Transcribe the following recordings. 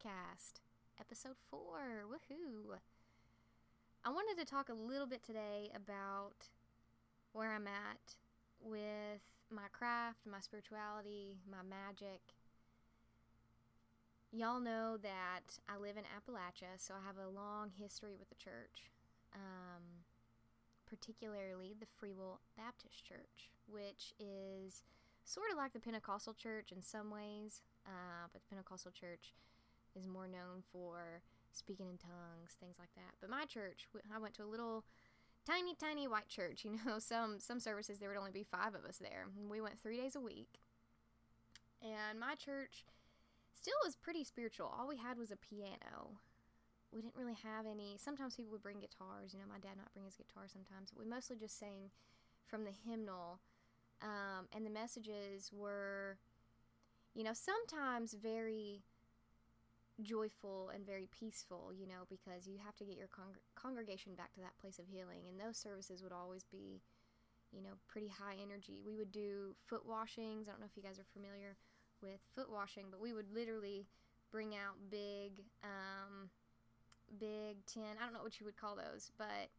Podcast, episode four. Woohoo! I wanted to talk a little bit today about where I'm at with my craft, my spirituality, my magic. Y'all know that I live in Appalachia, so I have a long history with the church, um, particularly the Free Will Baptist Church, which is sort of like the Pentecostal church in some ways, uh, but the Pentecostal church is more known for speaking in tongues, things like that. But my church, I went to a little tiny, tiny white church. You know, some some services there would only be five of us there. We went three days a week, and my church still was pretty spiritual. All we had was a piano. We didn't really have any. Sometimes people would bring guitars. You know, my dad might bring his guitar sometimes. But we mostly just sang from the hymnal um, and the messages were, you know, sometimes very joyful and very peaceful, you know, because you have to get your con- congregation back to that place of healing. And those services would always be, you know, pretty high energy. We would do foot washings. I don't know if you guys are familiar with foot washing, but we would literally bring out big, um, big tin. I don't know what you would call those, but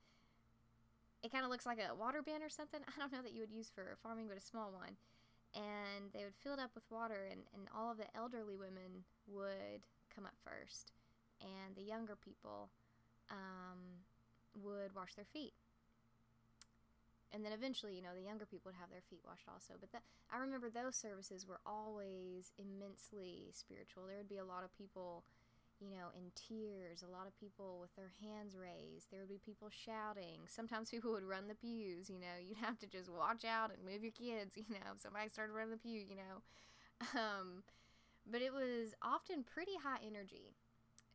it kind of looks like a water bin or something. I don't know that you would use for farming, but a small one. And they would fill it up with water, and, and all of the elderly women would come up first, and the younger people um, would wash their feet. And then eventually, you know, the younger people would have their feet washed also. But that, I remember those services were always immensely spiritual. There would be a lot of people you know, in tears, a lot of people with their hands raised. There would be people shouting. Sometimes people would run the pews, you know. You'd have to just watch out and move your kids, you know, if somebody started running the pew, you know. Um, but it was often pretty high energy.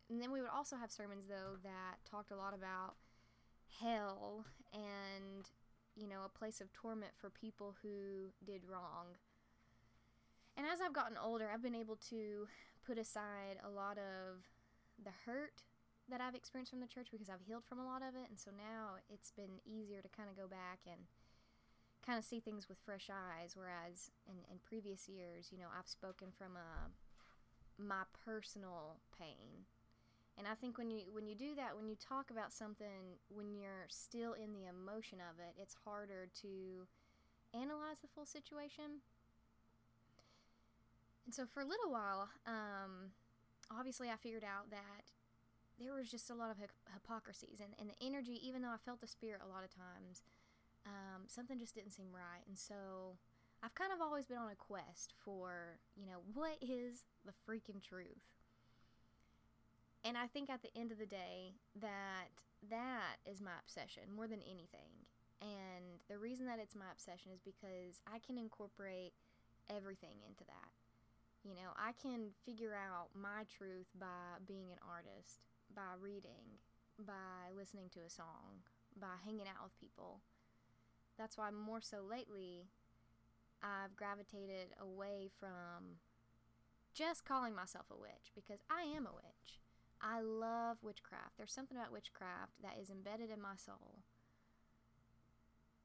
And then we would also have sermons, though, that talked a lot about hell and, you know, a place of torment for people who did wrong. And as I've gotten older, I've been able to put aside a lot of the hurt that I've experienced from the church because I've healed from a lot of it. And so now it's been easier to kind of go back and kind of see things with fresh eyes. Whereas in, in previous years, you know, I've spoken from a, my personal pain. And I think when you when you do that, when you talk about something, when you're still in the emotion of it, it's harder to analyze the full situation. And so for a little while, um, obviously I figured out that there was just a lot of hypocrisies and, and the energy, even though I felt the spirit a lot of times, um, something just didn't seem right. And so I've kind of always been on a quest for, you know, what is the freaking truth? And I think at the end of the day that that is my obsession more than anything. And the reason that it's my obsession is because I can incorporate everything into that. You know, I can figure out my truth by being an artist, by reading, by listening to a song, by hanging out with people. That's why more so lately I've gravitated away from just calling myself a witch because I am a witch. I love witchcraft. There's something about witchcraft that is embedded in my soul.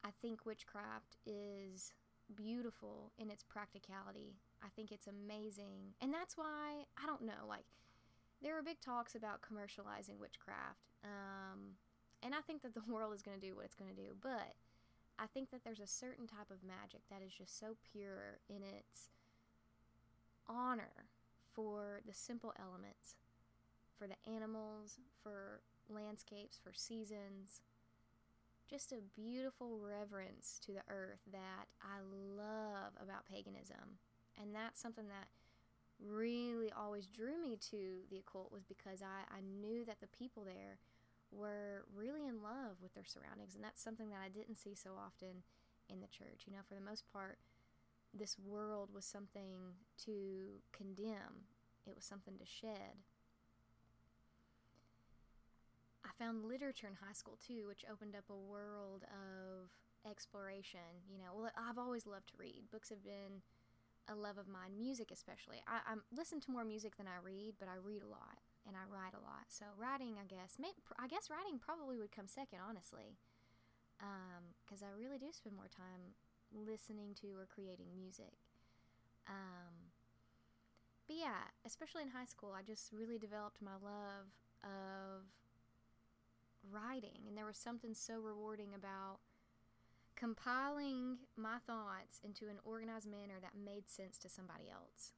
I think witchcraft is beautiful in its practicality I think it's amazing. And that's why, I don't know, like, there are big talks about commercializing witchcraft. Um, and I think that the world is going to do what it's going to do. But I think that there's a certain type of magic that is just so pure in its honor for the simple elements, for the animals, for landscapes, for seasons. Just a beautiful reverence to the earth that I love about paganism. And that's something that really always drew me to the occult was because I, I knew that the people there were really in love with their surroundings. And that's something that I didn't see so often in the church. You know, for the most part, this world was something to condemn, it was something to shed. I found literature in high school too, which opened up a world of exploration. You know, well, I've always loved to read. Books have been a love of mine, music especially. I, I listen to more music than I read, but I read a lot and I write a lot. So writing, I guess, may, I guess writing probably would come second, honestly, because um, I really do spend more time listening to or creating music. Um, but yeah, especially in high school, I just really developed my love of writing, and there was something so rewarding about compiling my thoughts into an organized manner that made sense to somebody else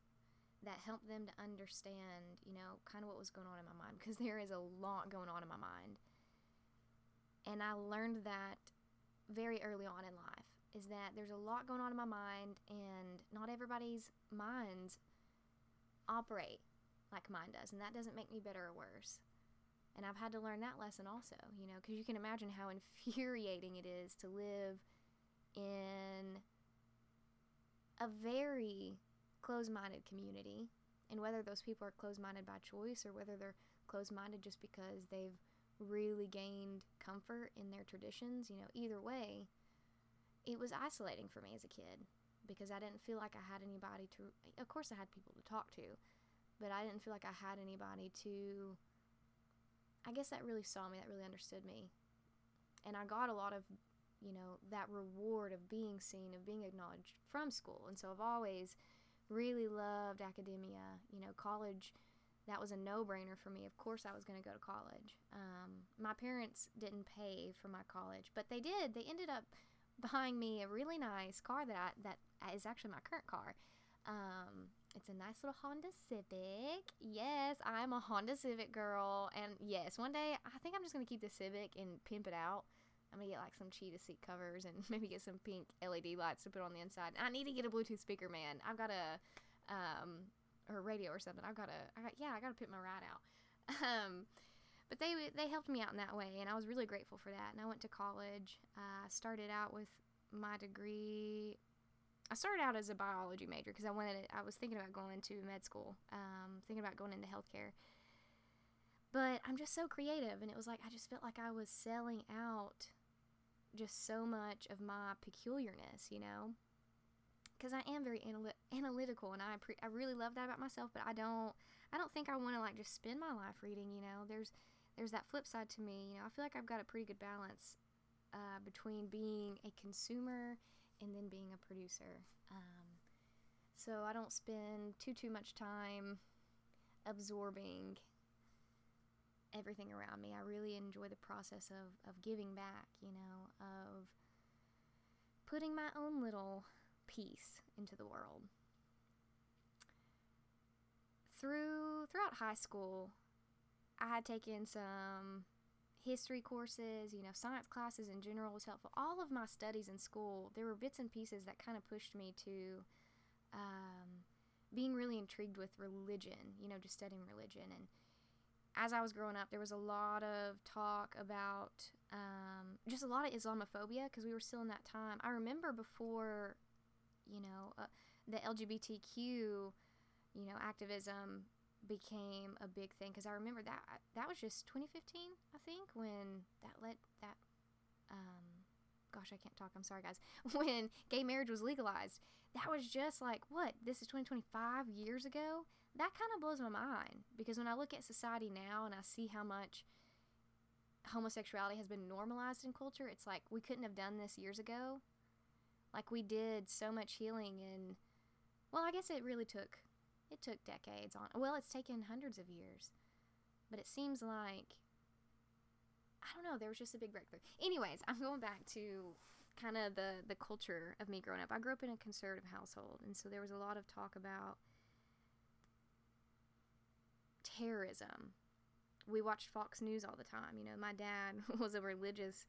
that helped them to understand, you know, kind of what was going on in my mind because there is a lot going on in my mind. And I learned that very early on in life is that there's a lot going on in my mind and not everybody's minds operate like mine does and that doesn't make me better or worse. And I've had to learn that lesson also, you know, because you can imagine how infuriating it is to live in a very closed minded community. And whether those people are closed minded by choice or whether they're closed minded just because they've really gained comfort in their traditions, you know, either way, it was isolating for me as a kid because I didn't feel like I had anybody to. Of course, I had people to talk to, but I didn't feel like I had anybody to. I guess that really saw me, that really understood me. And I got a lot of, you know, that reward of being seen, of being acknowledged from school. And so I've always really loved academia. You know, college, that was a no brainer for me. Of course, I was going to go to college. Um, my parents didn't pay for my college, but they did. They ended up buying me a really nice car that I, that is actually my current car. Um, it's a nice little Honda Civic. Yes, I'm a Honda Civic girl. And yes, one day I think I'm just going to keep the Civic and pimp it out. I'm gonna get like some cheetah seat covers and maybe get some pink LED lights to put on the inside. I need to get a Bluetooth speaker, man. I've got a um or radio or something. I've got to I got yeah, I got to put my ride out. Um but they they helped me out in that way and I was really grateful for that. And I went to college. I uh, started out with my degree I started out as a biology major because I wanted I was thinking about going into med school, um, thinking about going into healthcare. But I'm just so creative, and it was like I just felt like I was selling out just so much of my peculiarness, you know? Because I am very anal- analytical and I pre- I really love that about myself, but I don't I don't think I want to like just spend my life reading, you know. There's there's that flip side to me, you know. I feel like I've got a pretty good balance uh, between being a consumer and then being a producer. Um, so I don't spend too too much time absorbing everything around me. I really enjoy the process of, of giving back, you know, of putting my own little piece into the world. Through throughout high school, I had taken some history courses, you know, science classes in general was helpful. All of my studies in school, there were bits and pieces that kind of pushed me to um, being really intrigued with religion, you know, just studying religion and as I was growing up, there was a lot of talk about um, just a lot of Islamophobia because we were still in that time. I remember before, you know, uh, the LGBTQ, you know, activism became a big thing because I remember that that was just 2015, I think, when that let that. Um, gosh, I can't talk. I'm sorry, guys. When gay marriage was legalized, that was just like what this is 2025 years ago that kind of blows my mind because when I look at society now and I see how much homosexuality has been normalized in culture, it's like we couldn't have done this years ago. Like we did so much healing and well, I guess it really took it took decades on. Well, it's taken hundreds of years. But it seems like I don't know, there was just a big breakthrough. Anyways, I'm going back to kind of the the culture of me growing up. I grew up in a conservative household, and so there was a lot of talk about terrorism. We watched Fox News all the time. You know, my dad was a religious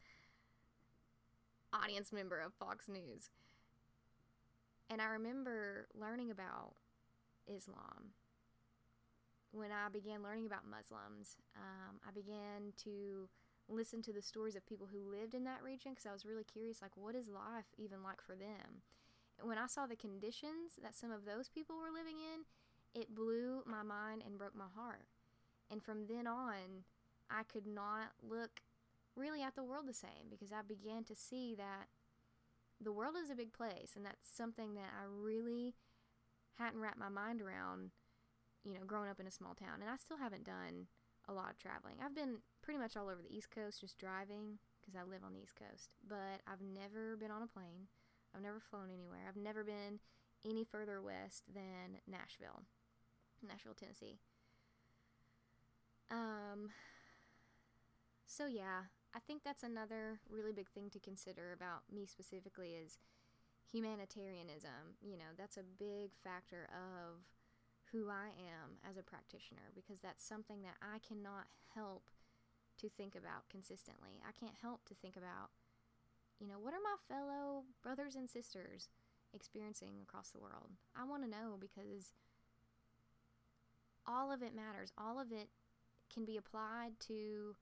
audience member of Fox News. And I remember learning about Islam. When I began learning about Muslims, um, I began to listen to the stories of people who lived in that region because I was really curious, like, what is life even like for them? And when I saw the conditions that some of those people were living in, it blew my mind and broke my heart. And from then on, I could not look really at the world the same because I began to see that the world is a big place and that's something that I really hadn't wrapped my mind around, you know, growing up in a small town. And I still haven't done a lot of traveling. I've been pretty much all over the East Coast just driving because I live on the East Coast, but I've never been on a plane. I've never flown anywhere. I've never been any further west than Nashville. Nashville, Tennessee. Um, so yeah, I think that's another really big thing to consider about me specifically is humanitarianism. You know, that's a big factor of who I am as a practitioner because that's something that I cannot help to think about consistently. I can't help to think about, you know, what are my fellow brothers and sisters experiencing across the world? I want to know because all of it matters. All of it can be applied to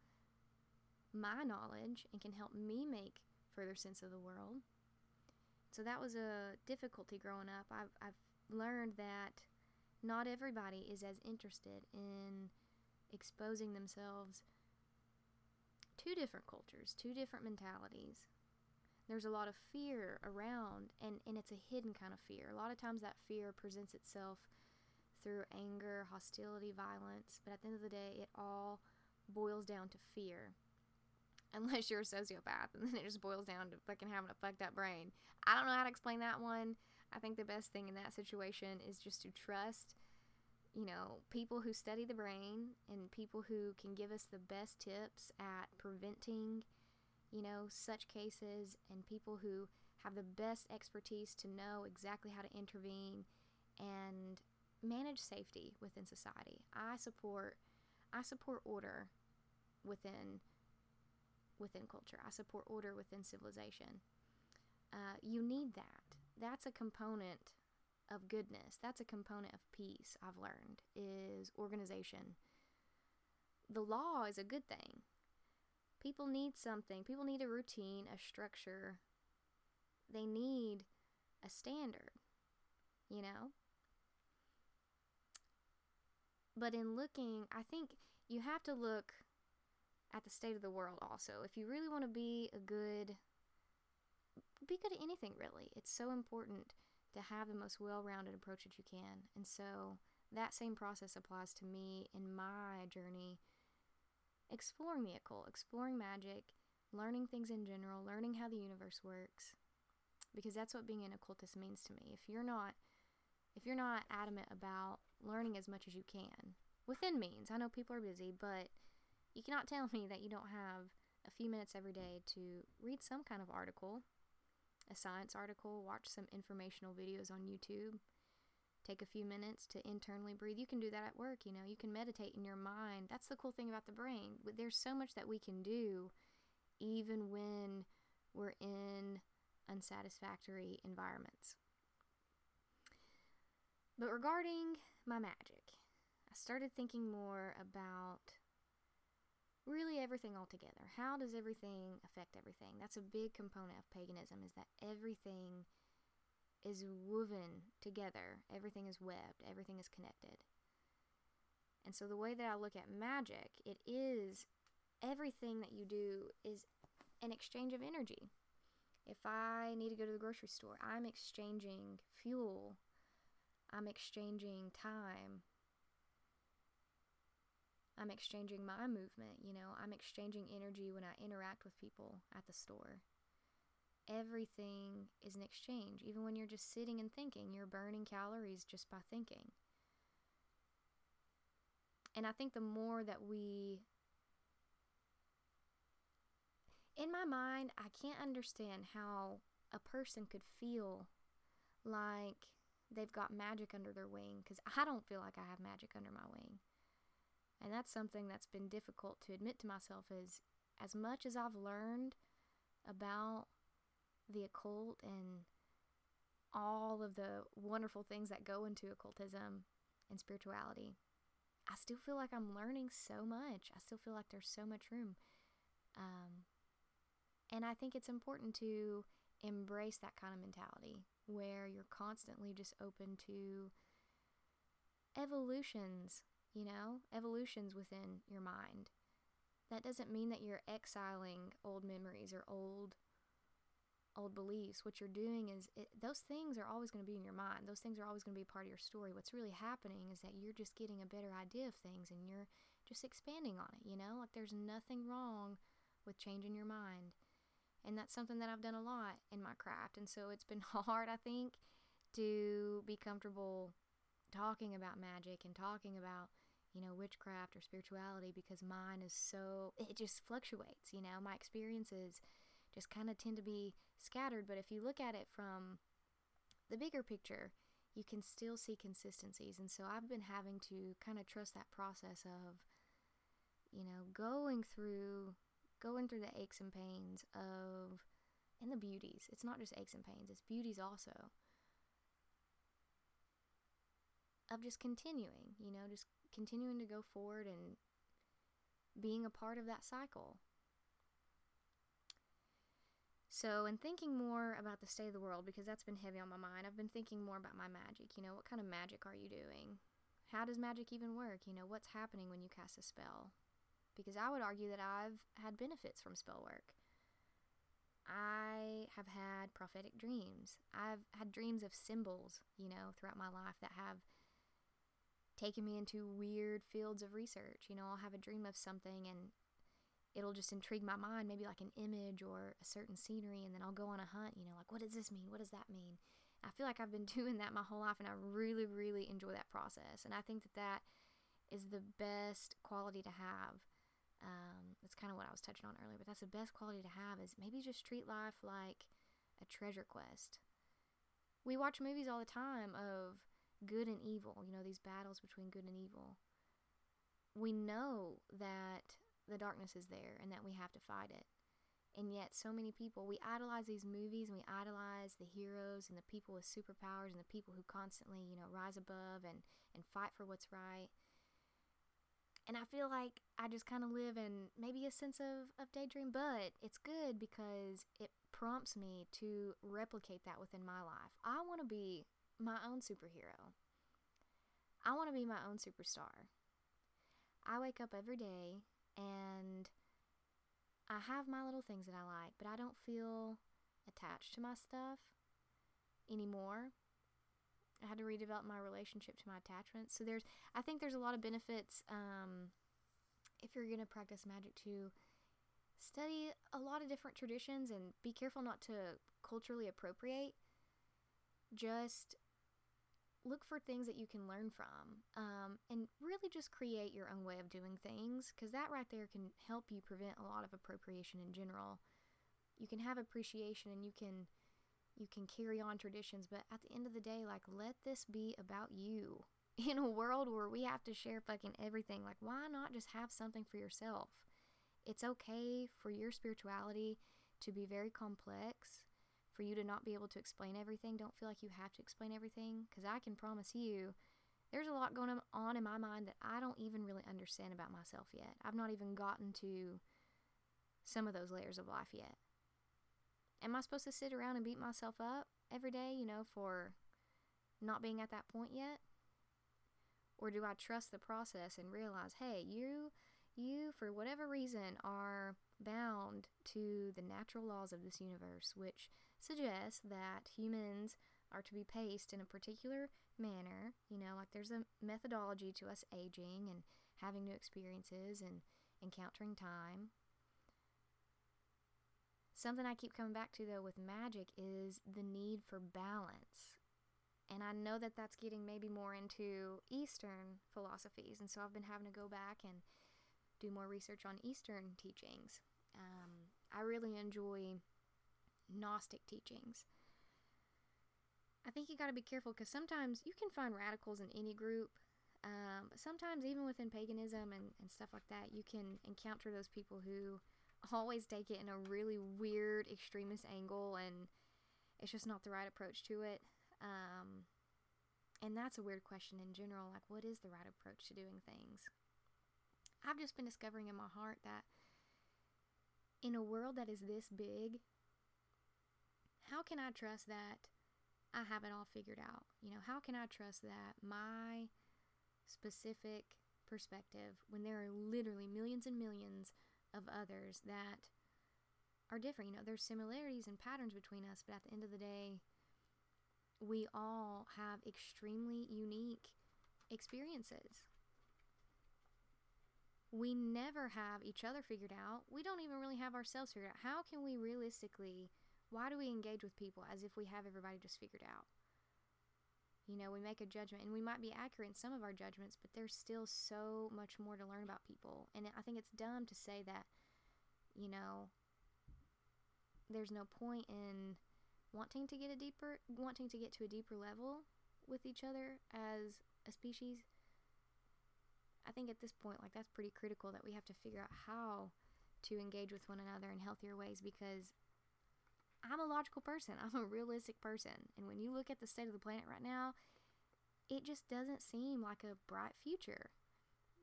my knowledge and can help me make further sense of the world. So that was a difficulty growing up. I've, I've learned that not everybody is as interested in exposing themselves to different cultures, to different mentalities. There's a lot of fear around, and, and it's a hidden kind of fear. A lot of times that fear presents itself through anger, hostility, violence, but at the end of the day, it all boils down to fear. Unless you're a sociopath, and then it just boils down to fucking having a fucked up brain. I don't know how to explain that one. I think the best thing in that situation is just to trust, you know, people who study the brain and people who can give us the best tips at preventing, you know, such cases and people who have the best expertise to know exactly how to intervene and manage safety within society. I support I support order within within culture. I support order within civilization. Uh, you need that. That's a component of goodness. That's a component of peace. I've learned is organization. The law is a good thing. People need something. People need a routine, a structure. They need a standard. You know, but in looking, I think you have to look at the state of the world also. If you really want to be a good be good at anything really. It's so important to have the most well-rounded approach that you can. And so that same process applies to me in my journey exploring the occult, exploring magic, learning things in general, learning how the universe works. Because that's what being an occultist means to me. If you're not if you're not adamant about learning as much as you can within means. I know people are busy, but you cannot tell me that you don't have a few minutes every day to read some kind of article, a science article, watch some informational videos on YouTube, take a few minutes to internally breathe. You can do that at work, you know, you can meditate in your mind. That's the cool thing about the brain. There's so much that we can do even when we're in unsatisfactory environments. But regarding my magic, I started thinking more about really everything altogether. How does everything affect everything? That's a big component of paganism is that everything is woven together. Everything is webbed. Everything is connected. And so the way that I look at magic, it is everything that you do is an exchange of energy. If I need to go to the grocery store, I'm exchanging fuel I'm exchanging time. I'm exchanging my movement, you know, I'm exchanging energy when I interact with people at the store. Everything is an exchange. Even when you're just sitting and thinking, you're burning calories just by thinking. And I think the more that we in my mind, I can't understand how a person could feel like they've got magic under their wing because I don't feel like I have magic under my wing. And that's something that's been difficult to admit to myself is as much as I've learned about the occult and all of the wonderful things that go into occultism and spirituality, I still feel like I'm learning so much. I still feel like there's so much room. Um, and I think it's important to embrace that kind of mentality where you're constantly just open to evolutions, you know, evolutions within your mind. That doesn't mean that you're exiling old memories or old old beliefs. What you're doing is it, those things are always going to be in your mind. Those things are always going to be part of your story. What's really happening is that you're just getting a better idea of things and you're just expanding on it, you know? Like there's nothing wrong with changing your mind and that's something that I've done a lot in my craft. And so it's been hard, I think, to be comfortable talking about magic and talking about you know witchcraft or spirituality because mine is so it just fluctuates you know? My experiences just kind of tend to be scattered. But if you look at it from the bigger picture you can still see consistencies. And so i've been having to kind of trust that process of you know going through going through the aches and pains of and the beauties. It's not just aches and pains, it's beauties also. Of just continuing, you know, just continuing to go forward and being a part of that cycle. So, in thinking more about the state of the world, because that's been heavy on my mind, I've been thinking more about my magic. You know, what kind of magic are you doing? How does magic even work? You know, what's happening when you cast a spell? Because I would argue that I've had benefits from spell work. I have had prophetic dreams. I've had dreams of symbols, you know, throughout my life that have taken me into weird fields of research. You know, I'll have a dream of something and it'll just intrigue my mind, maybe like an image or a certain scenery, and then I'll go on a hunt, you know, like, what does this mean? What does that mean? I feel like I've been doing that my whole life and I really, really enjoy that process. And I think that that is the best quality to have um, that's kind of what I was touching on earlier, but that's the best quality to have is maybe just treat life like a treasure quest. We watch movies all the time of good and evil, you know, these battles between good and evil. We know that the darkness is there and that we have to fight it. And yet, so many people, we idolize these movies and we idolize the heroes and the people with superpowers and the people who constantly, you know, rise above and, and fight for what's right. And I feel like I just kind of live in maybe a sense of, of daydream, but it's good because it prompts me to replicate that within my life. I want to be my own superhero. I want to be my own superstar. I wake up every day and I have my little things that I like, but I don't feel attached to my stuff anymore. I had to redevelop my relationship to my attachments. So there's, I think there's a lot of benefits um, if you're gonna practice magic to study a lot of different traditions and be careful not to culturally appropriate. Just look for things that you can learn from um, and really just create your own way of doing things because that right there can help you prevent a lot of appropriation in general. You can have appreciation and you can you can carry on traditions, but at the end of the day, like, let this be about you. In a world where we have to share fucking everything, like, why not just have something for yourself? It's okay for your spirituality to be very complex, for you to not be able to explain everything. Don't feel like you have to explain everything, because I can promise you, there's a lot going on in my mind that I don't even really understand about myself yet. I've not even gotten to some of those layers of life yet am I supposed to sit around and beat myself up every day, you know, for not being at that point yet? Or do I trust the process and realize, hey, you you for whatever reason are bound to the natural laws of this universe, which suggests that humans are to be paced in a particular manner. You know, like there's a methodology to us aging and having new experiences and encountering time. Something I keep coming back to though with magic is the need for balance. And I know that that's getting maybe more into Eastern philosophies. And so I've been having to go back and do more research on Eastern teachings. Um, I really enjoy Gnostic teachings. I think you got to be careful because sometimes you can find radicals in any group. Um, sometimes, even within paganism and, and stuff like that, you can encounter those people who always take it in a really weird extremist angle and it's just not the right approach to it. Um, and that's a weird question in general. Like, what is the right approach to doing things? I've just been discovering in my heart that in a world that is this big, how can I trust that I have it all figured out? You know, how can I trust that my specific perspective, when there are literally millions and millions of others that are different. You know, there's similarities and patterns between us, but at the end of the day, we all have extremely unique experiences. We never have each other figured out. We don't even really have ourselves figured out. How can we realistically, why do we engage with people as if we have everybody just figured out? You know, we make a judgment and we might be accurate in some of our judgments, but there's still so much more to learn about people. And I think it's dumb to say that, you know, there's no point in wanting to get a deeper wanting to get to a deeper level with each other as a species i think at this point like that's pretty critical that we have to figure out how to engage with one another in healthier ways because i'm a logical person i'm a realistic person and when you look at the state of the planet right now it just doesn't seem like a bright future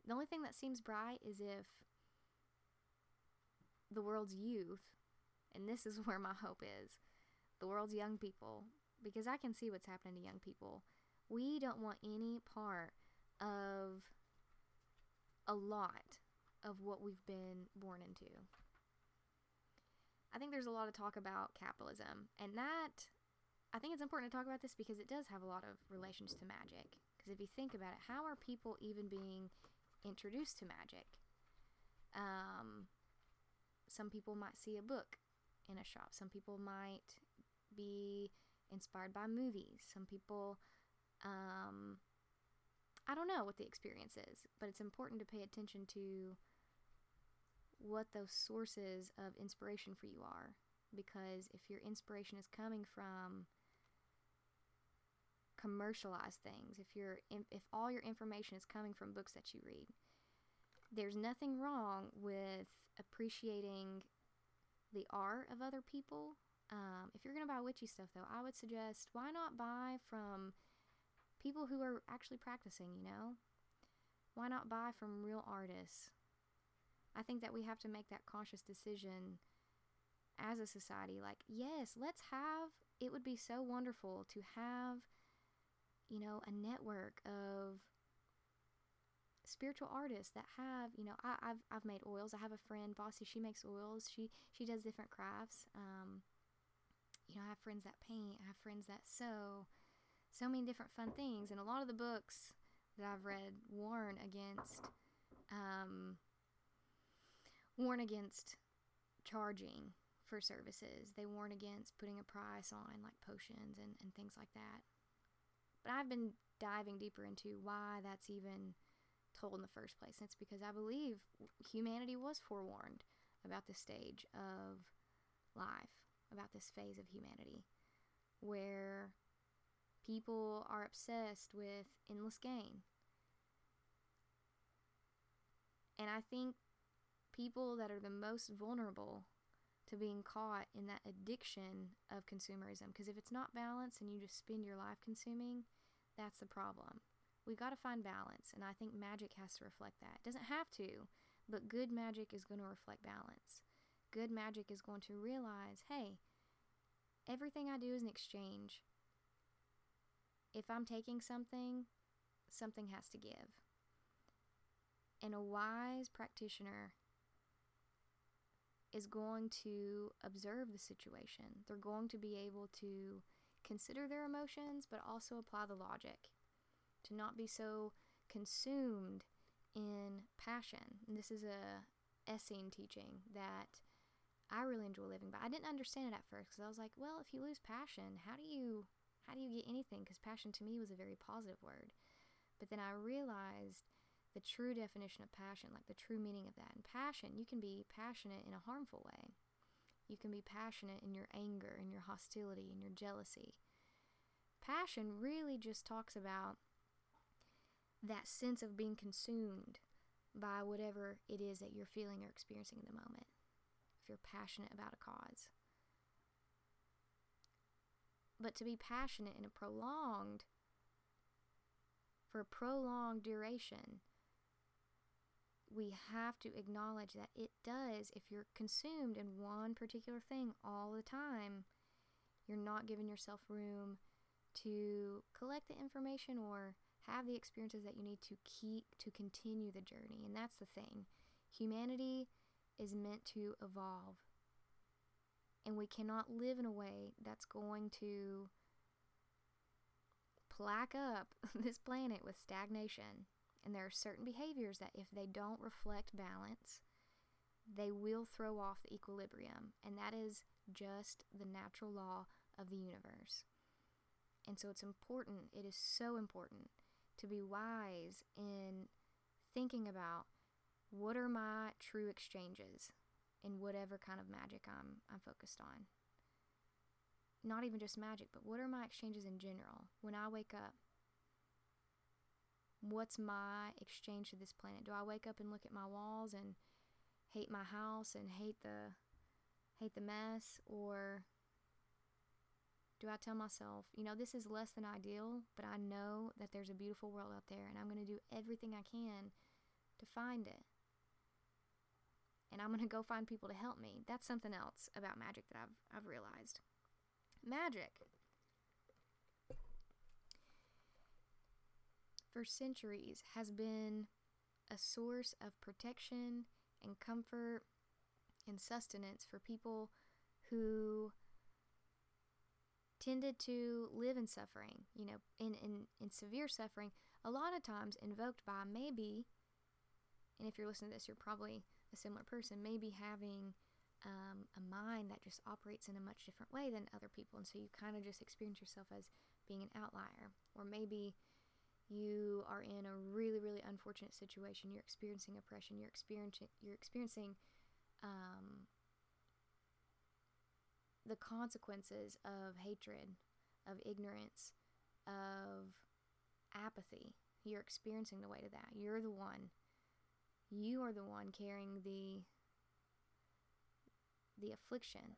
the only thing that seems bright is if the world's youth and this is where my hope is the world's young people, because I can see what's happening to young people. We don't want any part of a lot of what we've been born into. I think there's a lot of talk about capitalism, and that I think it's important to talk about this because it does have a lot of relations to magic. Because if you think about it, how are people even being introduced to magic? Um, some people might see a book in a shop. Some people might be inspired by movies. Some people, um, I don't know what the experience is, but it's important to pay attention to what those sources of inspiration for you are. Because if your inspiration is coming from commercialized things, if you're if all your information is coming from books that you read, there's nothing wrong with appreciating the art of other people um, if you're to buy witchy stuff, though, I would suggest why not buy from people who are actually practicing, you know? Why not buy from real artists? I think that we have to make that conscious decision as a society. Like, yes, let's have, it would be so wonderful to have, you know, a network of spiritual artists that have you know I, have I've made oils i have a friend bossy she makes oils she she does different crafts um, you know, I have friends that paint, I have friends that sew, so many different fun things. And a lot of the books that I've read warn against, um, warn against charging for services. They warn against putting a price on like potions and, and things like that. But I've been diving deeper into why that's even told in the first place. And it's because I believe humanity was forewarned about this stage of life about this phase of humanity where people are obsessed with endless gain. And I think people that are the most vulnerable to being caught in that addiction of consumerism, because if it's not balanced and you just spend your life consuming, that's the problem. We got to find balance, and I think magic has to reflect that. It doesn't have to, but good magic is going to reflect balance good magic is going to realize hey, everything I do is an exchange. If I'm taking something, something has to give. And a wise practitioner is going to observe the situation. They're going to be able to consider their emotions, but also apply the logic. To not be so consumed in passion. And this is a Essene teaching that I really enjoy living by. I didn't understand it at first because I was like, well, if you lose passion, how do you how do you get anything? Because passion to me was a very positive word. But then I realized the true definition of passion, like the true meaning of that. And passion, you can be passionate in a harmful way. You can be passionate in your anger, in your hostility, in your jealousy. Passion really just talks about that sense of being consumed by whatever it is that you're feeling or experiencing in the moment If you're passionate about a cause. But to be passionate in a prolonged, for a prolonged duration, we have to acknowledge that it does, if you're consumed in one particular thing all the time, you're not giving yourself room to collect the information or have the experiences that you need to keep to continue the journey. And that's the thing. Humanity is meant to evolve. And we cannot live in a way that's going to plaque up this planet with stagnation. And there are certain behaviors that, if they don't reflect balance, they will throw off the equilibrium. And that is just the natural law of the universe. And so it's important, it is so important to be wise in thinking about what are my true exchanges in whatever kind of magic I'm I'm focused on. Not even just magic, but what are my exchanges in general? When I wake up, what's my exchange to this planet? Do I wake up and look at my walls and hate my house and hate the hate the mess or do I tell myself, you know, this is less than ideal, but I know that there's a beautiful world out there and I'm going to do everything I can to find it. And I'm going to go find people to help me. That's something else about magic that I've I've realized. Magic for centuries has been a source of protection and comfort and sustenance for people who tended to live in suffering, you know, in, in, in severe suffering, a lot of times invoked by maybe, and if you're listening to this, you're probably a similar person, maybe having um, a mind that just operates in a much different way than other people. And so you kind of just experience yourself as being an outlier. Or maybe you are in a really, really unfortunate situation. You're experiencing oppression. You're experiencing, you're experiencing um, the consequences of hatred, of ignorance, of apathy. You're experiencing the weight of that. You're the one. You are the one carrying the the affliction.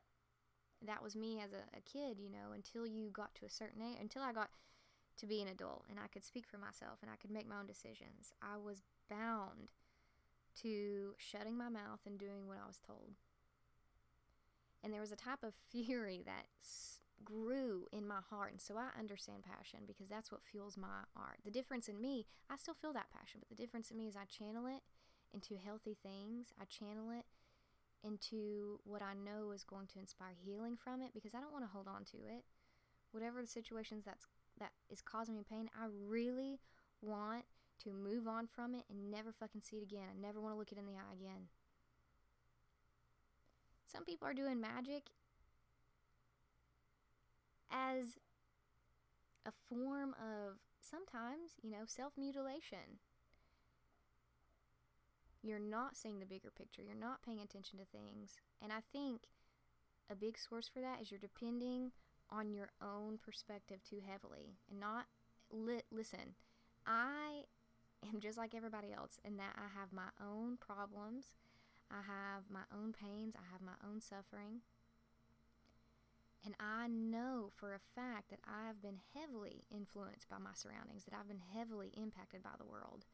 That was me as a, a kid, you know, until you got to a certain age, until I got to be an adult and I could speak for myself and I could make my own decisions. I was bound to shutting my mouth and doing what I was told. And there was a type of fury that grew in my heart. And so I understand passion because that's what fuels my art. The difference in me, I still feel that passion, but the difference in me is I channel it into healthy things. I channel it into what I know is going to inspire healing from it because I don't want to hold on to it. Whatever the situations that's that is causing me pain, I really want to move on from it and never fucking see it again. I never want to look it in the eye again. Some people are doing magic as a form of sometimes, you know, self mutilation. You're not seeing the bigger picture. You're not paying attention to things. And I think a big source for that is you're depending on your own perspective too heavily and not li- listen. I am just like everybody else in that I have my own problems. I have my own pains. I have my own suffering. And I know for a fact that I have been heavily influenced by my surroundings, that I've been heavily impacted by the world.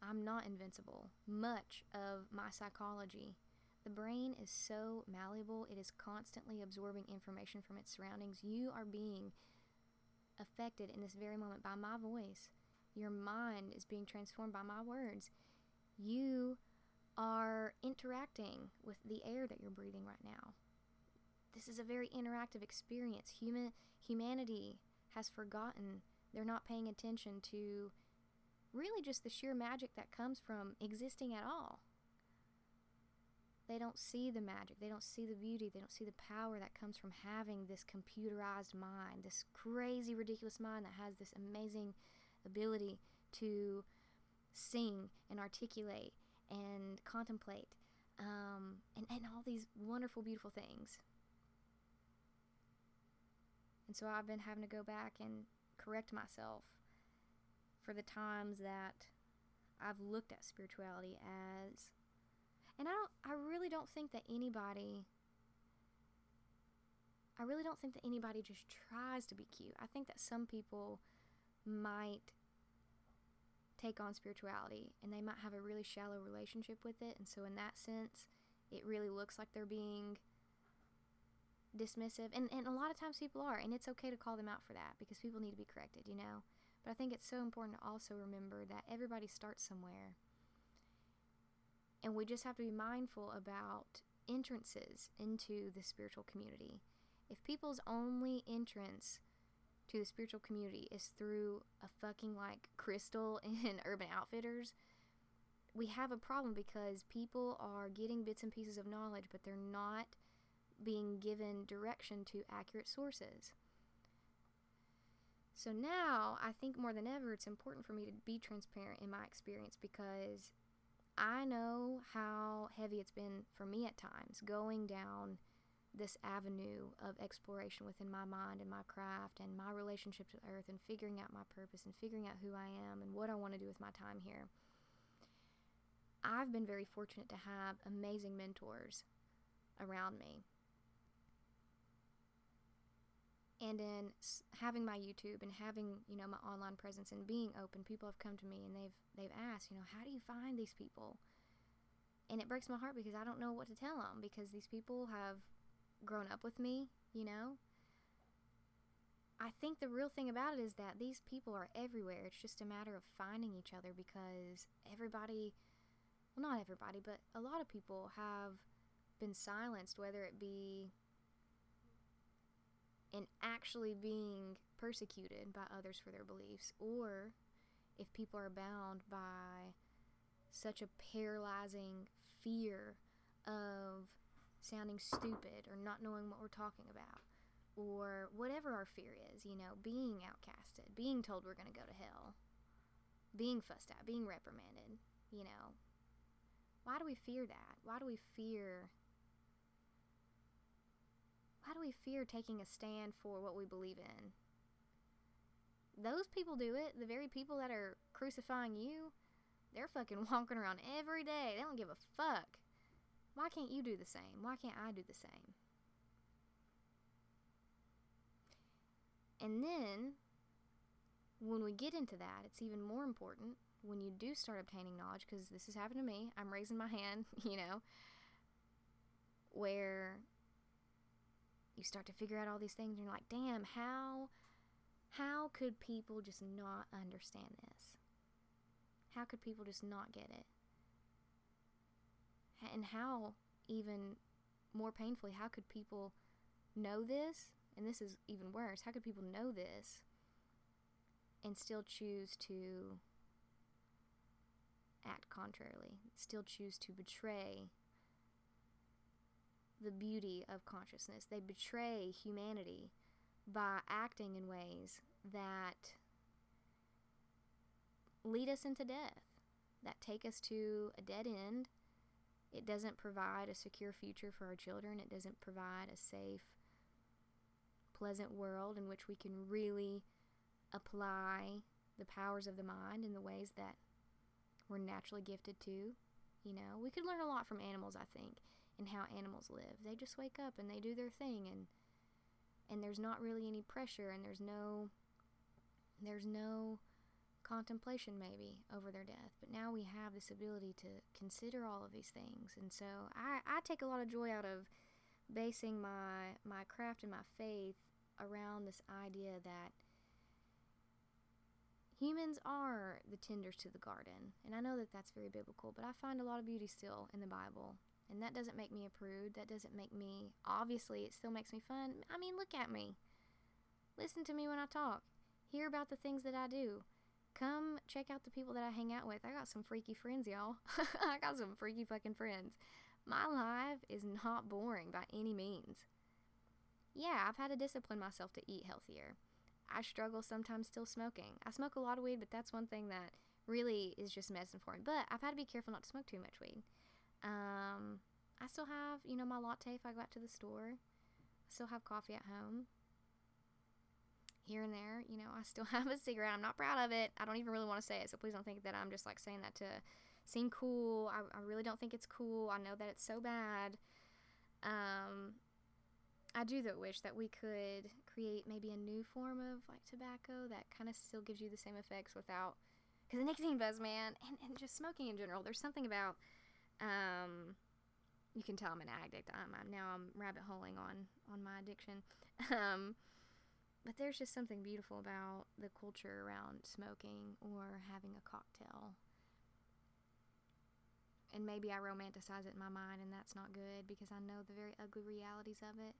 I'm not invincible. Much of my psychology, the brain is so malleable, it is constantly absorbing information from its surroundings. You are being affected in this very moment by my voice. Your mind is being transformed by my words. You are interacting with the air that you're breathing right now. This is a very interactive experience. Human humanity has forgotten. They're not paying attention to really just the sheer magic that comes from existing at all. They don't see the magic, they don't see the beauty, they don't see the power that comes from having this computerized mind, this crazy, ridiculous mind that has this amazing ability to sing and articulate and contemplate um, and, and all these wonderful, beautiful things. And so I've been having to go back and correct myself for the times that I've looked at spirituality as and I don't I really don't think that anybody I really don't think that anybody just tries to be cute. I think that some people might take on spirituality and they might have a really shallow relationship with it and so in that sense it really looks like they're being dismissive and, and a lot of times people are and it's okay to call them out for that because people need to be corrected you know but I think it's so important to also remember that everybody starts somewhere. And we just have to be mindful about entrances into the spiritual community. If people's only entrance to the spiritual community is through a fucking like crystal in Urban Outfitters, we have a problem because people are getting bits and pieces of knowledge, but they're not being given direction to accurate sources. So now I think more than ever it's important for me to be transparent in my experience because I know how heavy it's been for me at times going down this avenue of exploration within my mind and my craft and my relationships with earth and figuring out my purpose and figuring out who I am and what I want to do with my time here. I've been very fortunate to have amazing mentors around me and in having my YouTube and having you know my online presence and being open, people have come to me and they've they've asked, you know, how do you find these people? And it breaks my heart because I don't know what to tell them because these people have grown up with me, you know. I think the real thing about it is that these people are everywhere. It's just a matter of finding each other because everybody, well, not everybody, but a lot of people have been silenced, whether it be and actually being persecuted by others for their beliefs, or if people are bound by such a paralyzing fear of sounding stupid or not knowing what we're talking about, or whatever our fear is, you know, being outcasted, being told we're going to go to hell, being fussed at, being reprimanded, you know. Why do we fear that? Why do we fear why do we fear taking a stand for what we believe in? Those people do it. The very people that are crucifying you, they're fucking walking around every day. They don't give a fuck. Why can't you do the same? Why can't I do the same? And then, when we get into that, it's even more important when you do start obtaining knowledge, because this has happened to me. I'm raising my hand, you know, where you start to figure out all these things and you're like, damn, how how could people just not understand this? How could people just not get it? And how even more painfully, how could people know this? And this is even worse. How could people know this and still choose to act contrarily? Still choose to betray the beauty of consciousness. They betray humanity by acting in ways that lead us into death, that take us to a dead end. It doesn't provide a secure future for our children, it doesn't provide a safe, pleasant world in which we can really apply the powers of the mind in the ways that we're naturally gifted to. You know, we could learn a lot from animals, I think and how animals live. They just wake up and they do their thing and and there's not really any pressure and there's no there's no contemplation maybe over their death. But now we have this ability to consider all of these things. And so I, I take a lot of joy out of basing my my craft and my faith around this idea that humans are the tenders to the garden. And I know that that's very biblical, but I find a lot of beauty still in the Bible. And that doesn't make me a prude. That doesn't make me, obviously, it still makes me fun. I mean, look at me. Listen to me when I talk. Hear about the things that I do. Come check out the people that I hang out with. I got some freaky friends, y'all. I got some freaky fucking friends. My life is not boring by any means. Yeah, I've had to discipline myself to eat healthier. I struggle sometimes still smoking. I smoke a lot of weed, but that's one thing that really is just medicine for me. But I've had to be careful not to smoke too much weed. Um, I still have, you know, my latte if I go out to the store. I still have coffee at home. Here and there, you know, I still have a cigarette. I'm not proud of it. I don't even really want to say it, so please don't think that I'm just like saying that to seem cool. I, I really don't think it's cool. I know that it's so bad. Um, I do though wish that we could create maybe a new form of like tobacco that kind of still gives you the same effects without, because the nicotine buzz, man, and, and just smoking in general. There's something about um, you can tell I'm an addict. I'm, I'm now I'm rabbit holing on on my addiction. Um, but there's just something beautiful about the culture around smoking or having a cocktail. And maybe I romanticize it in my mind, and that's not good because I know the very ugly realities of it.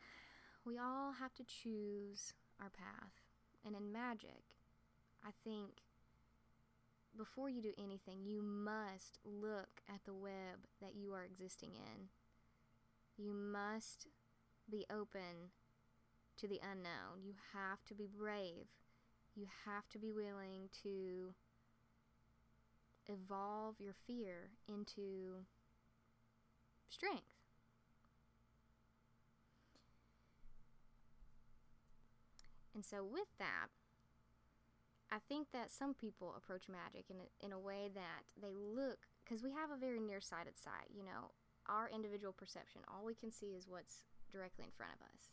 We all have to choose our path. And in magic, I think before you do anything, you must look at the web that you are existing in. You must be open to the unknown. You have to be brave. You have to be willing to evolve your fear into strength. And so, with that, I think that some people approach magic in a, in a way that they look, because we have a very nearsighted sight, you know, our individual perception, all we can see is what's directly in front of us.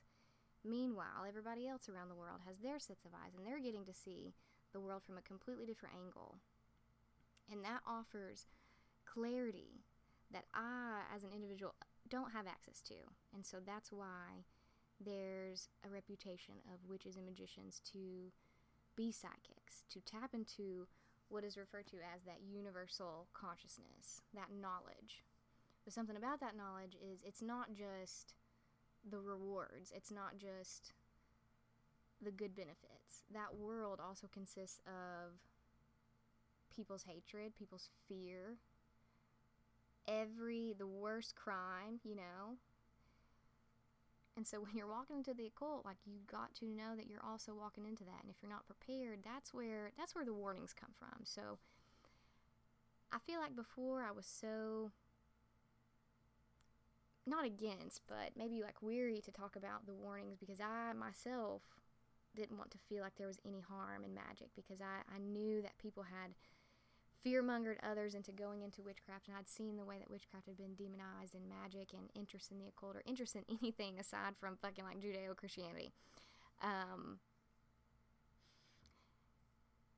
Meanwhile, everybody else around the world has their sets of eyes and they're getting to see the world from a completely different angle. And that offers clarity that I, as an individual, don't have access to. And so that's why there's a reputation of witches and magicians to be psychics, to tap into what is referred to as that universal consciousness, that knowledge. But something about that knowledge is it's not just the rewards, it's not just the good benefits. That world also consists of people's hatred, people's fear, every, the worst crime, you know, and so when you're walking into the occult, like you got to know that you're also walking into that. And if you're not prepared, that's where that's where the warnings come from. So I feel like before I was so not against, but maybe like weary to talk about the warnings because I myself didn't want to feel like there was any harm in magic because I, I knew that people had fear-mongered others into going into witchcraft and I'd seen the way that witchcraft had been demonized and magic and interest in the occult or interest in anything aside from fucking like Judeo-Christianity. Um,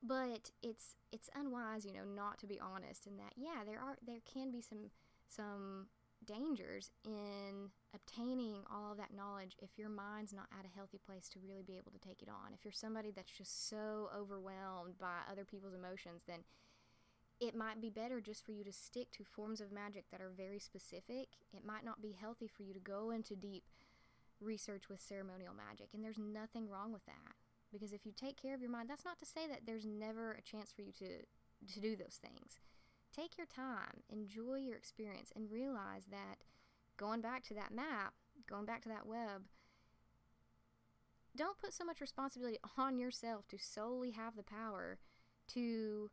but it's it's unwise, you know, not to be honest in that yeah, there are there can be some some dangers in obtaining all of that knowledge if your mind's not at a healthy place to really be able to take it on. If you're somebody that's just so overwhelmed by other people's emotions, then it might be better just for you to stick to forms of magic that are very specific. It might not be healthy for you to go into deep research with ceremonial magic, and there's nothing wrong with that. Because if you take care of your mind, that's not to say that there's never a chance for you to to do those things. Take your time, enjoy your experience, and realize that going back to that map, going back to that web, don't put so much responsibility on yourself to solely have the power to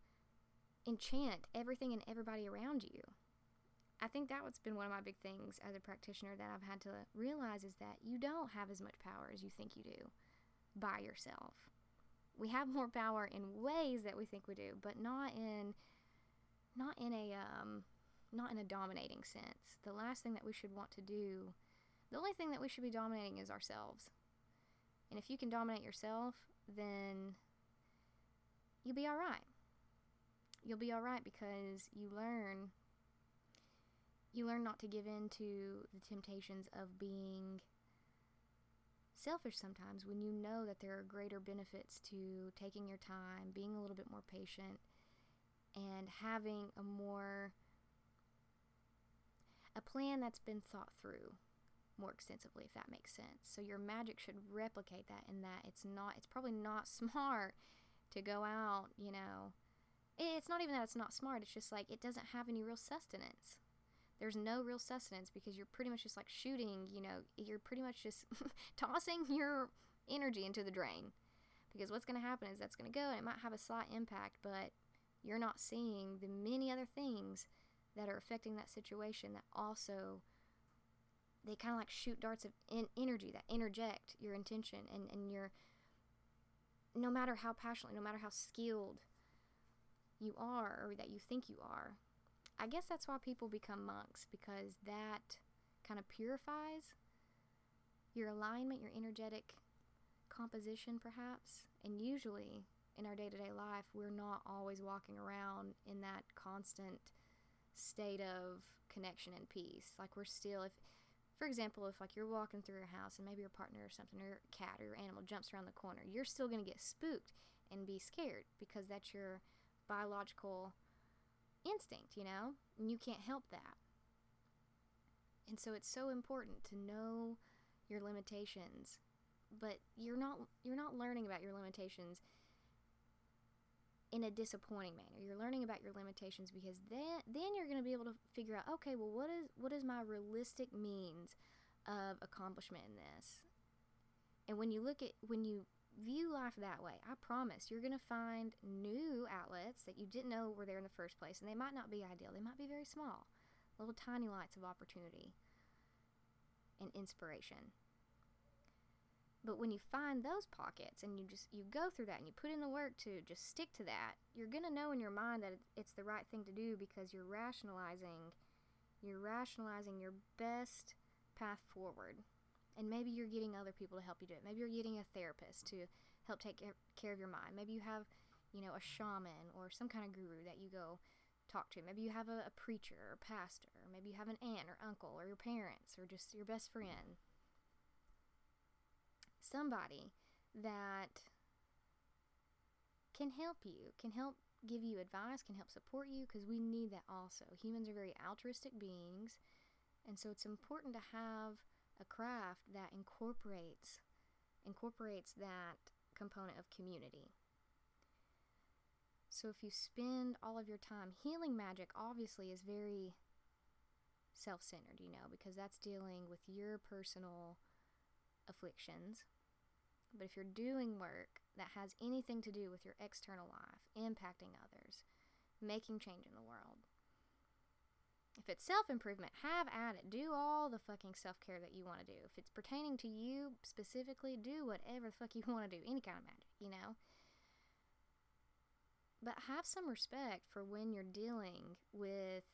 enchant everything and everybody around you. I think that has been one of my big things as a practitioner that I've had to realize is that you don't have as much power as you think you do by yourself. We have more power in ways that we think we do, but not in not in a um, not in a dominating sense. The last thing that we should want to do, the only thing that we should be dominating is ourselves. And if you can dominate yourself, then you'll be all right you'll be all right because you learn you learn not to give in to the temptations of being selfish sometimes when you know that there are greater benefits to taking your time, being a little bit more patient, and having a more a plan that's been thought through more extensively if that makes sense. So your magic should replicate that in that it's not it's probably not smart to go out, you know, it's not even that it's not smart, it's just like it doesn't have any real sustenance. There's no real sustenance because you're pretty much just like shooting, you know, you're pretty much just tossing your energy into the drain. Because what's going to happen is that's going to go and it might have a slight impact, but you're not seeing the many other things that are affecting that situation that also they kind of like shoot darts of in- energy that interject your intention and, and your no matter how passionately no matter how skilled you are or that you think you are. I guess that's why people become monks because that kind of purifies your alignment, your energetic composition, perhaps. And usually in our day to day life, we're not always walking around in that constant state of connection and peace. Like we're still, if, for example, if like you're walking through your house and maybe your partner or something or your cat or your animal jumps around the corner, you're still going to get spooked and be scared because that's your biological instinct, you know? And you can't help that. And so it's so important to know your limitations, but you're not you're not learning about your limitations in a disappointing manner. You're learning about your limitations because then then you're going to be able to figure out, okay, well what is what is my realistic means of accomplishment in this? And when you look at, when you view life that way, I promise you're going to find new outlets that you didn't know were there in the first place. And they might not be ideal, they might be very small, little tiny lights of opportunity and inspiration. But when you find those pockets and you just you go through that and you put in the work to just stick to that, you're going to know in your mind that it's the right thing to do because you're rationalizing you're rationalizing your best path forward. And maybe you're getting other people to help you do it. Maybe you're getting a therapist to help take care of your mind. Maybe you have, you know, a shaman or some kind of guru that you go talk to. Maybe you have a, a preacher or a pastor. Or maybe you have an aunt or uncle or your parents or just your best friend somebody that can help you, can help give you advice, can help support you, because we need that also. Humans are very altruistic beings, and so it's important to have a craft that incorporates incorporates that component of community. So if you spend all of your time healing magic obviously is very self-centered, you know, because that's dealing with your personal afflictions but if you're doing work that has anything to do with your external life, impacting others, making change in the world, if it's self improvement, have at it. Do all the fucking self care that you want to do. If it's pertaining to you specifically, do whatever the fuck you want to do. Any kind of magic, you know? But have some respect for when you're dealing with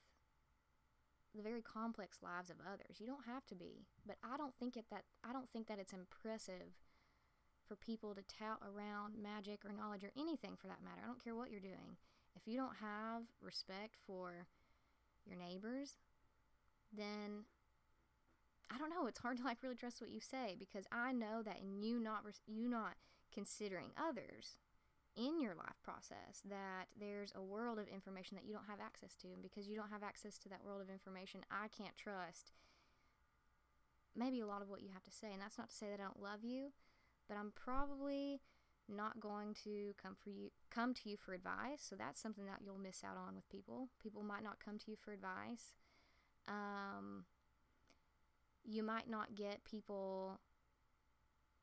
the very complex lives of others. You don't have to be, but I don't think it that I don't think that it's impressive for people to tout around magic or knowledge or anything for that matter. I don't care what you're doing. If you don't have respect for your neighbors, then I don't know. It's hard to like really trust what you say because I know that in you not you not considering others in your life process that there's a world of information that you don't have access to and because you don't have access to that world of information I can't trust maybe a lot of what you have to say and that's not to say that I don't love you but I'm probably not going to come for you come to you for advice. So that's something that you'll miss out on with people. People might not come to you for advice. Um, you might not get people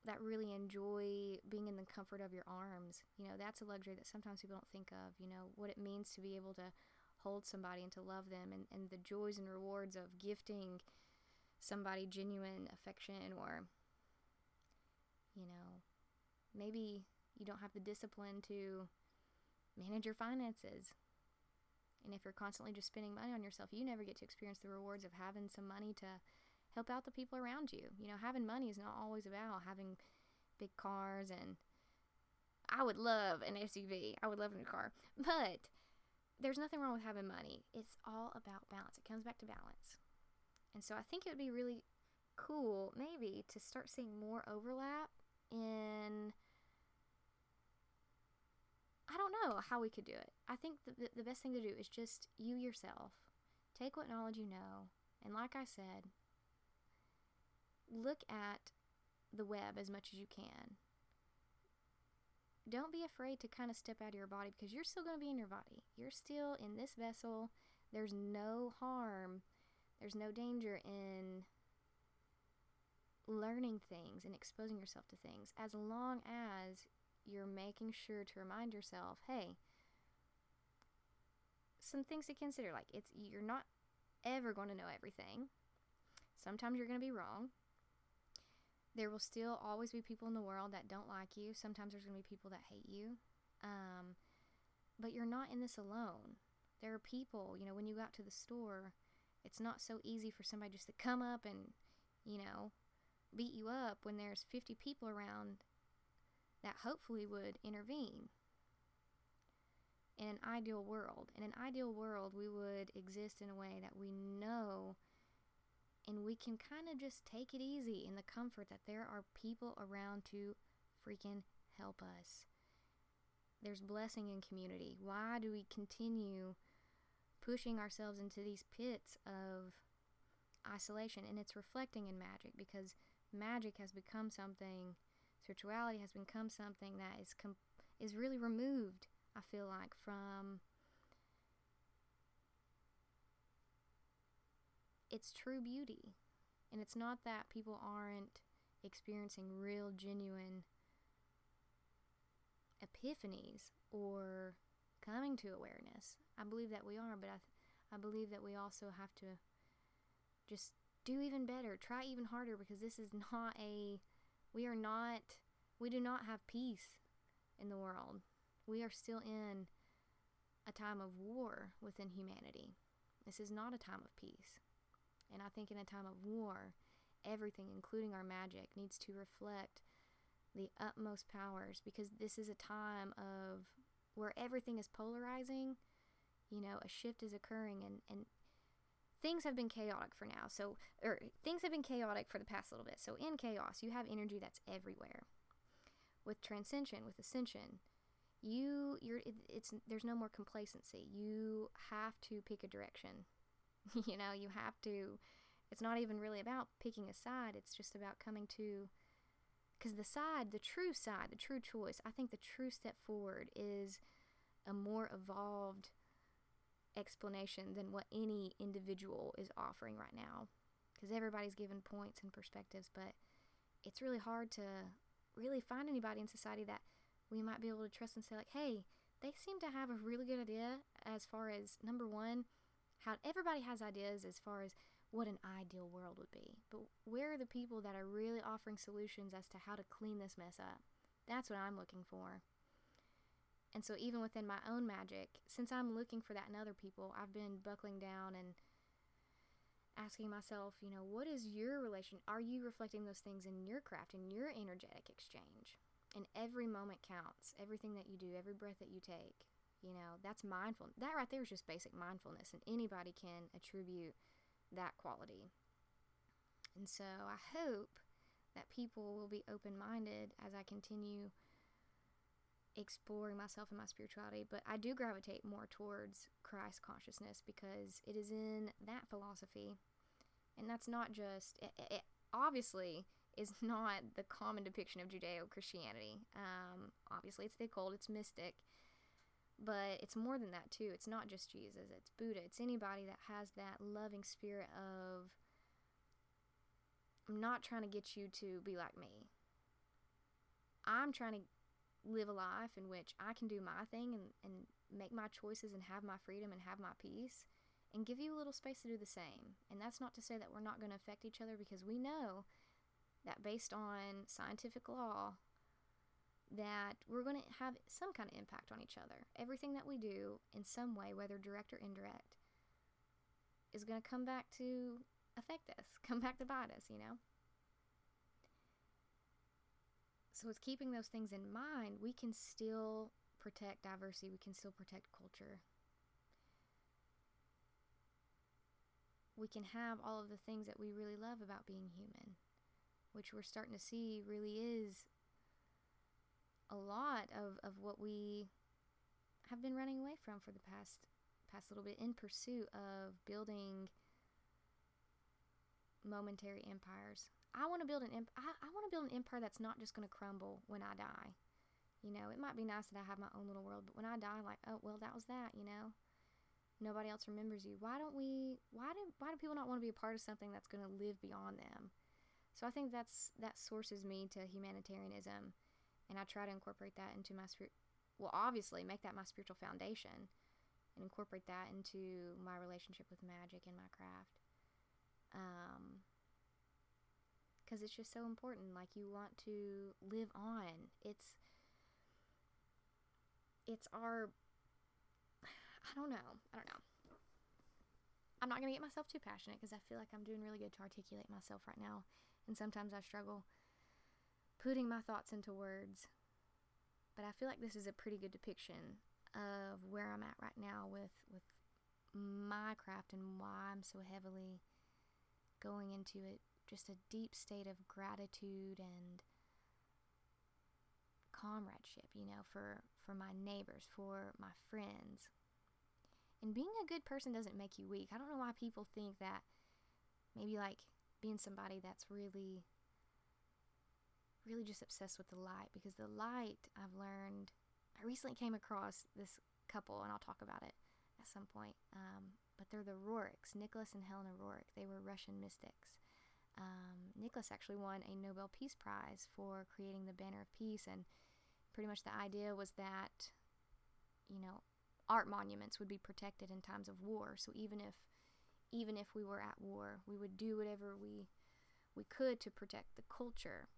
that really enjoy being in the comfort of your arms. You know that's a luxury that sometimes people don't think of you know what it means to be able to hold somebody and to love them and, and the joys and rewards of gifting somebody genuine affection or you know, maybe you don't have the discipline to manage your finances. And if you're constantly just spending money on yourself, you never get to experience the rewards of having some money to help out the people around you. You know, having money is not always about having big cars and I would love an SUV. I would love a new car. But there's nothing wrong with having money. It's all about balance. It comes back to balance. And so I think it would be really cool, maybe, to start seeing more overlap in I don't know how we could do it. I think the, the best thing to do is just you yourself. Take what knowledge you know, and like I said, look at the web as much as you can. Don't be afraid to kind of step out of your body because you're still going to be in your body. You're still in this vessel. There's no harm, there's no danger in learning things and exposing yourself to things as long as you're making sure to remind yourself, hey, some things to consider like it's you're not ever going to know everything. Sometimes you're going to be wrong. There will still always be people in the world that don't like you. Sometimes there's going to be people that hate you. Um, but you're not in this alone. There are people, you know, when you go out to the store, it's not so easy for somebody just to come up and, you know, beat you up when there's 50 people around that hopefully would intervene. In an ideal world, in an ideal world, we would exist in a way that we know and we can kind of just take it easy in the comfort that there are people around to freaking help us. There's blessing in community. Why do we continue pushing ourselves into these pits of isolation? And it's reflecting in magic because magic has become something, spirituality has become something that is com- is really removed. I feel like from its true beauty, and it's not that people aren't experiencing real, genuine epiphanies or coming to awareness. I believe that we are, but I, I believe that we also have to just do even better, try even harder because this is not a, we are not, we do not have peace in the world. We are still in a time of war within humanity. This is not a time of peace. And I think in a time of war, everything, including our magic, needs to reflect the utmost powers because this is a time of where everything is polarizing. You know, a shift is occurring and, and things have been chaotic for now. So, or things have been chaotic for the past little bit. So, in chaos, you have energy that's everywhere. With transcension, with ascension, you you're it, it's there's no more complacency. You have to pick a direction. you know, you have to it's not even really about picking a side. It's just about coming to because the side, the true side, the true choice, I think the true step forward is a more evolved explanation than what any individual is offering right now. Because everybody's given points and perspectives, but it's really hard to really find anybody in society that we might be able to trust and say, like, hey, they seem to have a really good idea as far as number one, how everybody has ideas as far as what an ideal world would be. But where are the people that are really offering solutions as to how to clean this mess up? That's what I'm looking for. And so, even within my own magic, since I'm looking for that in other people, I've been buckling down and asking myself, you know, what is your relation? Are you reflecting those things in your craft, in your energetic exchange? And every moment counts. Everything that you do, every breath that you take, you know, that's mindful. That right there is just basic mindfulness, and anybody can attribute that quality. And so I hope that people will be open minded as I continue exploring myself and my spirituality. But I do gravitate more towards Christ consciousness because it is in that philosophy. And that's not just, it, it obviously is not the common depiction of Judeo Christianity. Um, obviously, it's the occult, it's mystic. But it's more than that, too. It's not just Jesus, it's Buddha. It's anybody that has that loving spirit of, I'm not trying to get you to be like me. I'm trying to live a life in which I can do my thing and, and make my choices and have my freedom and have my peace and give you a little space to do the same. And that's not to say that we're not going to affect each other because we know that based on scientific law, that we're going to have some kind of impact on each other. Everything that we do in some way, whether direct or indirect, is going to come back to affect us, come back to bite us, you know? So it's keeping those things in mind, we can still protect diversity, we can still protect culture. We can have all of the things that we really love about being human, which we're starting to see really is a lot of, of what we have been running away from for the past past little bit in pursuit of building momentary empires. I want to build an imp- I, I want to build an empire that's not just going to crumble when I die. You know, it might be nice that I have my own little world, but when I die, like, oh well, that was that. You know, nobody else remembers you. Why don't we? Why do Why do people not want to be a part of something that's going to live beyond them? So I think that's that sources me to humanitarianism and I try to incorporate that into my spirit. Well, obviously, make that my spiritual foundation, and incorporate that into my relationship with magic and my craft. Um, because it's just so important. Like you want to live on. It's it's our I don't know. I don't know. I'm not going to get myself too passionate because I feel like I'm doing really good to articulate myself right now. And sometimes I struggle putting my thoughts into words. But I feel like this is a pretty good depiction of where I'm at right now with with my craft and why I'm so heavily going into it just a deep state of gratitude and comradeship, you know, for for my neighbors, for my friends. And being a good person doesn't make you weak. I don't know why people think that maybe like being somebody that's really really just obsessed with the light because the light I've learned. I recently came across this couple, and I'll talk about it at some point. Um, but they're the Roerichs, Nicholas and Helena Roerich. They were Russian mystics. Um, Nicholas actually won a Nobel Peace Prize for creating the Banner of Peace, and pretty much the idea was that, you know, art monuments would be protected in times of war. So even if even if we were at war, we would do whatever we we could to protect the culture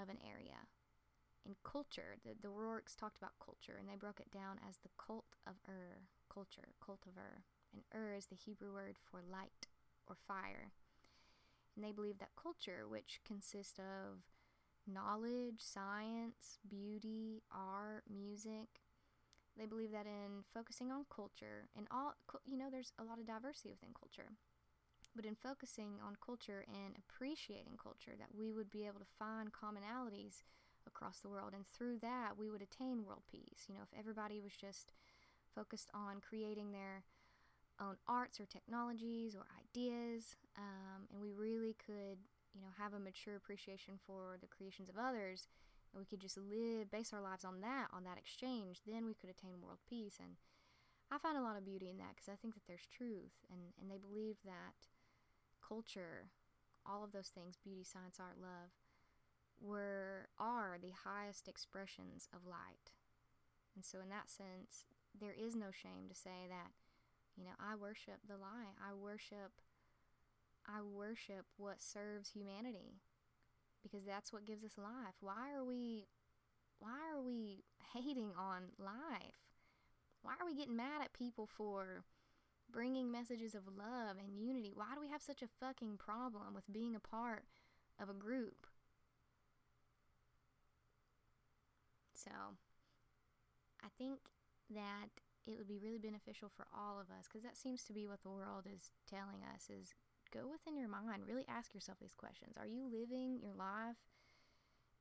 of an area. In culture, the, the Roerichs talked about culture and they broke it down as the cult of Ur, culture, cult of Ur. And Ur is the Hebrew word for light or fire. And they believe that culture, which consists of knowledge, science, beauty, art, music, they believe that in focusing on culture and all, you know, there's a lot of diversity within culture. But in focusing on culture and appreciating culture, that we would be able to find commonalities across the world. And through that, we would attain world peace. You know, if everybody was just focused on creating their own arts or technologies or ideas, um, and we really could, you know, have a mature appreciation for the creations of others and we could just live, base our lives on that, on that exchange, then we could attain world peace. And I find a lot of beauty in that because I think that there's truth, and, and they believe that culture, all of those things, beauty, science, art, love, were are the highest expressions of light. And so in that sense, there is no shame to say that, you know, I worship the lie. I worship I worship what serves humanity because that's what gives us life. Why are we why are we hating on life? Why are we getting mad at people for bringing messages of love and unity? Why do we have such a fucking problem with being a part of a group? So, I think that it would be really beneficial for all of us because that seems to be what the world is telling us is go within your mind. Really ask yourself these questions. Are you living your life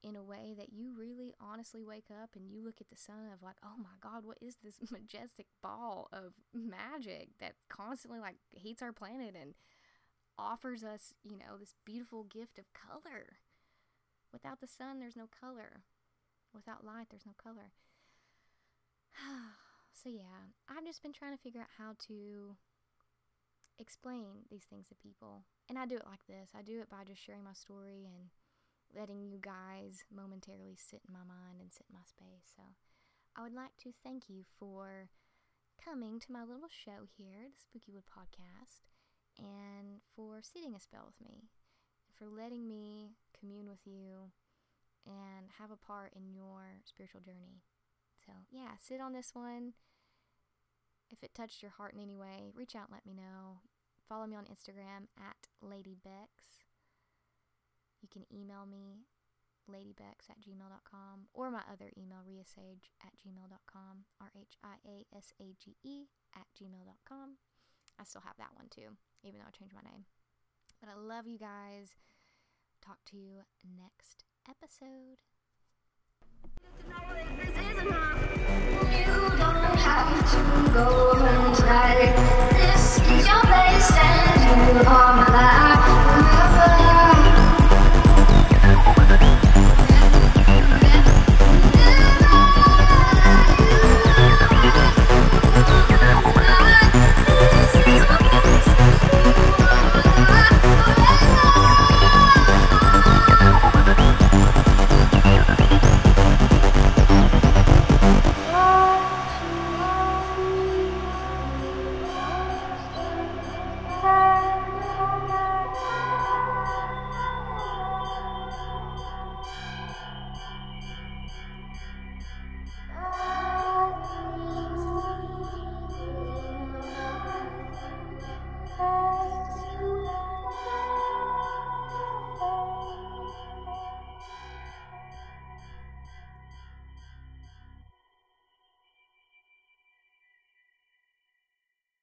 in a way that you really honestly wake up and you look at the sun of like, oh my God, what is this majestic ball of magic that constantly like heats our planet and offers us, you know, this beautiful gift of color. Without the sun, there's no color. Without light, there's no color. so, yeah, I've just been trying to figure out how to explain these things to people. And I do it like this I do it by just sharing my story and letting you guys momentarily sit in my mind and sit in my space. So I would like to thank you for coming to my little show here, the Spookywood Podcast, and for sitting a spell with me, for letting me commune with you and have a part in your spiritual journey. So, yeah, sit on this one. If it touched your heart in any way, reach out and let me know. Follow me on Instagram at LadyBex. You can email me, ladybex at gmail.com, or my other email, rhiasage at gmail.com, R H I A S A G E at gmail.com. I still have that one too, even though I changed my name. But I love you guys. Talk to you next episode. You don't have to go home tonight. This is your place and you are my life.